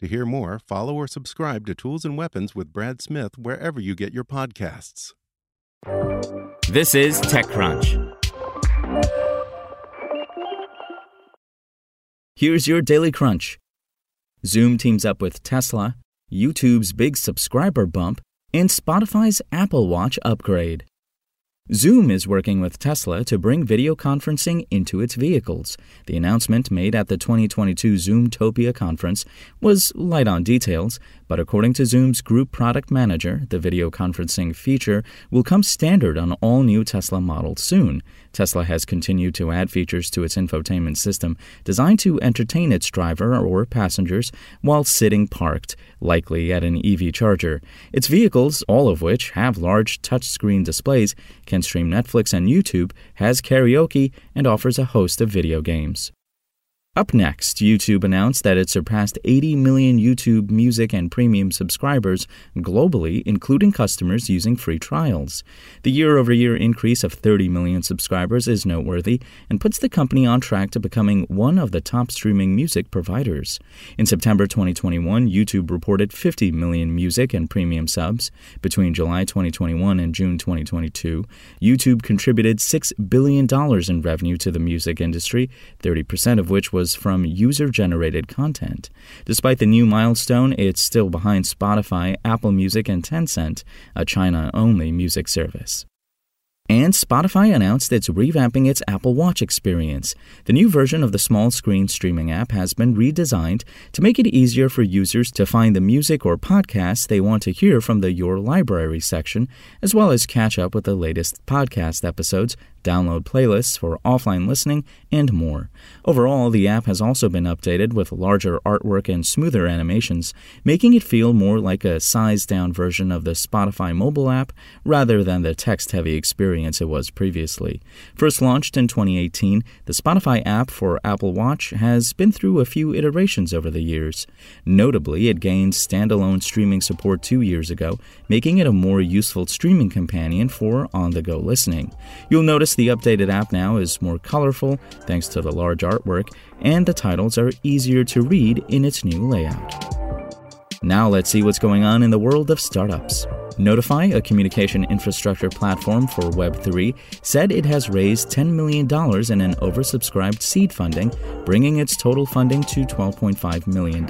To hear more, follow or subscribe to Tools and Weapons with Brad Smith wherever you get your podcasts. This is TechCrunch. Here's your Daily Crunch. Zoom teams up with Tesla, YouTube's big subscriber bump, and Spotify's Apple Watch upgrade. Zoom is working with Tesla to bring video conferencing into its vehicles. The announcement made at the 2022 Zoomtopia conference was light on details, but according to Zoom's group product manager, the video conferencing feature will come standard on all new Tesla models soon. Tesla has continued to add features to its infotainment system designed to entertain its driver or passengers while sitting parked, likely at an EV charger. Its vehicles, all of which have large touchscreen displays, can stream Netflix and YouTube, has karaoke, and offers a host of video games. Up next, YouTube announced that it surpassed 80 million YouTube Music and Premium subscribers globally, including customers using free trials. The year over year increase of 30 million subscribers is noteworthy and puts the company on track to becoming one of the top streaming music providers. In September 2021, YouTube reported 50 million music and premium subs. Between July 2021 and June 2022, YouTube contributed $6 billion in revenue to the music industry, 30% of which was from user generated content. Despite the new milestone, it's still behind Spotify, Apple Music, and Tencent, a China only music service. And Spotify announced it's revamping its Apple Watch experience. The new version of the small screen streaming app has been redesigned to make it easier for users to find the music or podcasts they want to hear from the Your Library section, as well as catch up with the latest podcast episodes, download playlists for offline listening, and more. Overall, the app has also been updated with larger artwork and smoother animations, making it feel more like a sized down version of the Spotify mobile app rather than the text heavy experience it was previously. First launched in 2018, the Spotify app for Apple Watch has been through a few iterations over the years. Notably, it gained standalone streaming support two years ago, making it a more useful streaming companion for on the go listening. You'll notice the updated app now is more colorful thanks to the large artwork, and the titles are easier to read in its new layout. Now let's see what's going on in the world of startups. Notifi, a communication infrastructure platform for Web3, said it has raised $10 million in an oversubscribed seed funding, bringing its total funding to $12.5 million.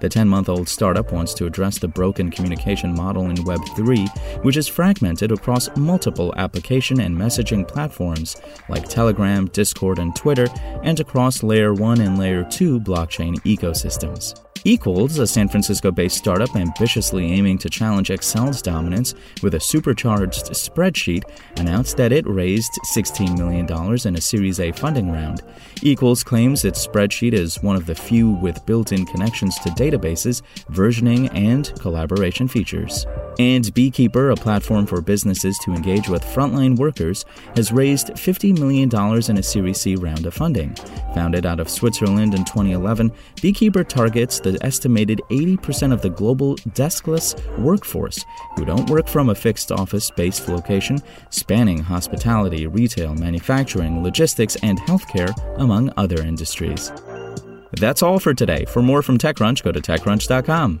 The 10 month old startup wants to address the broken communication model in Web3, which is fragmented across multiple application and messaging platforms like Telegram, Discord, and Twitter, and across Layer 1 and Layer 2 blockchain ecosystems. Equals, a San Francisco based startup ambitiously aiming to challenge Excel's dominance with a supercharged spreadsheet, announced that it raised $16 million in a Series A funding round. Equals claims its spreadsheet is one of the few with built in connections to databases, versioning, and collaboration features. And Beekeeper, a platform for businesses to engage with frontline workers, has raised $50 million in a Series C round of funding. Founded out of Switzerland in 2011, Beekeeper targets the estimated 80% of the global deskless workforce who don't work from a fixed office based location, spanning hospitality, retail, manufacturing, logistics, and healthcare, among other industries. That's all for today. For more from TechCrunch, go to TechCrunch.com.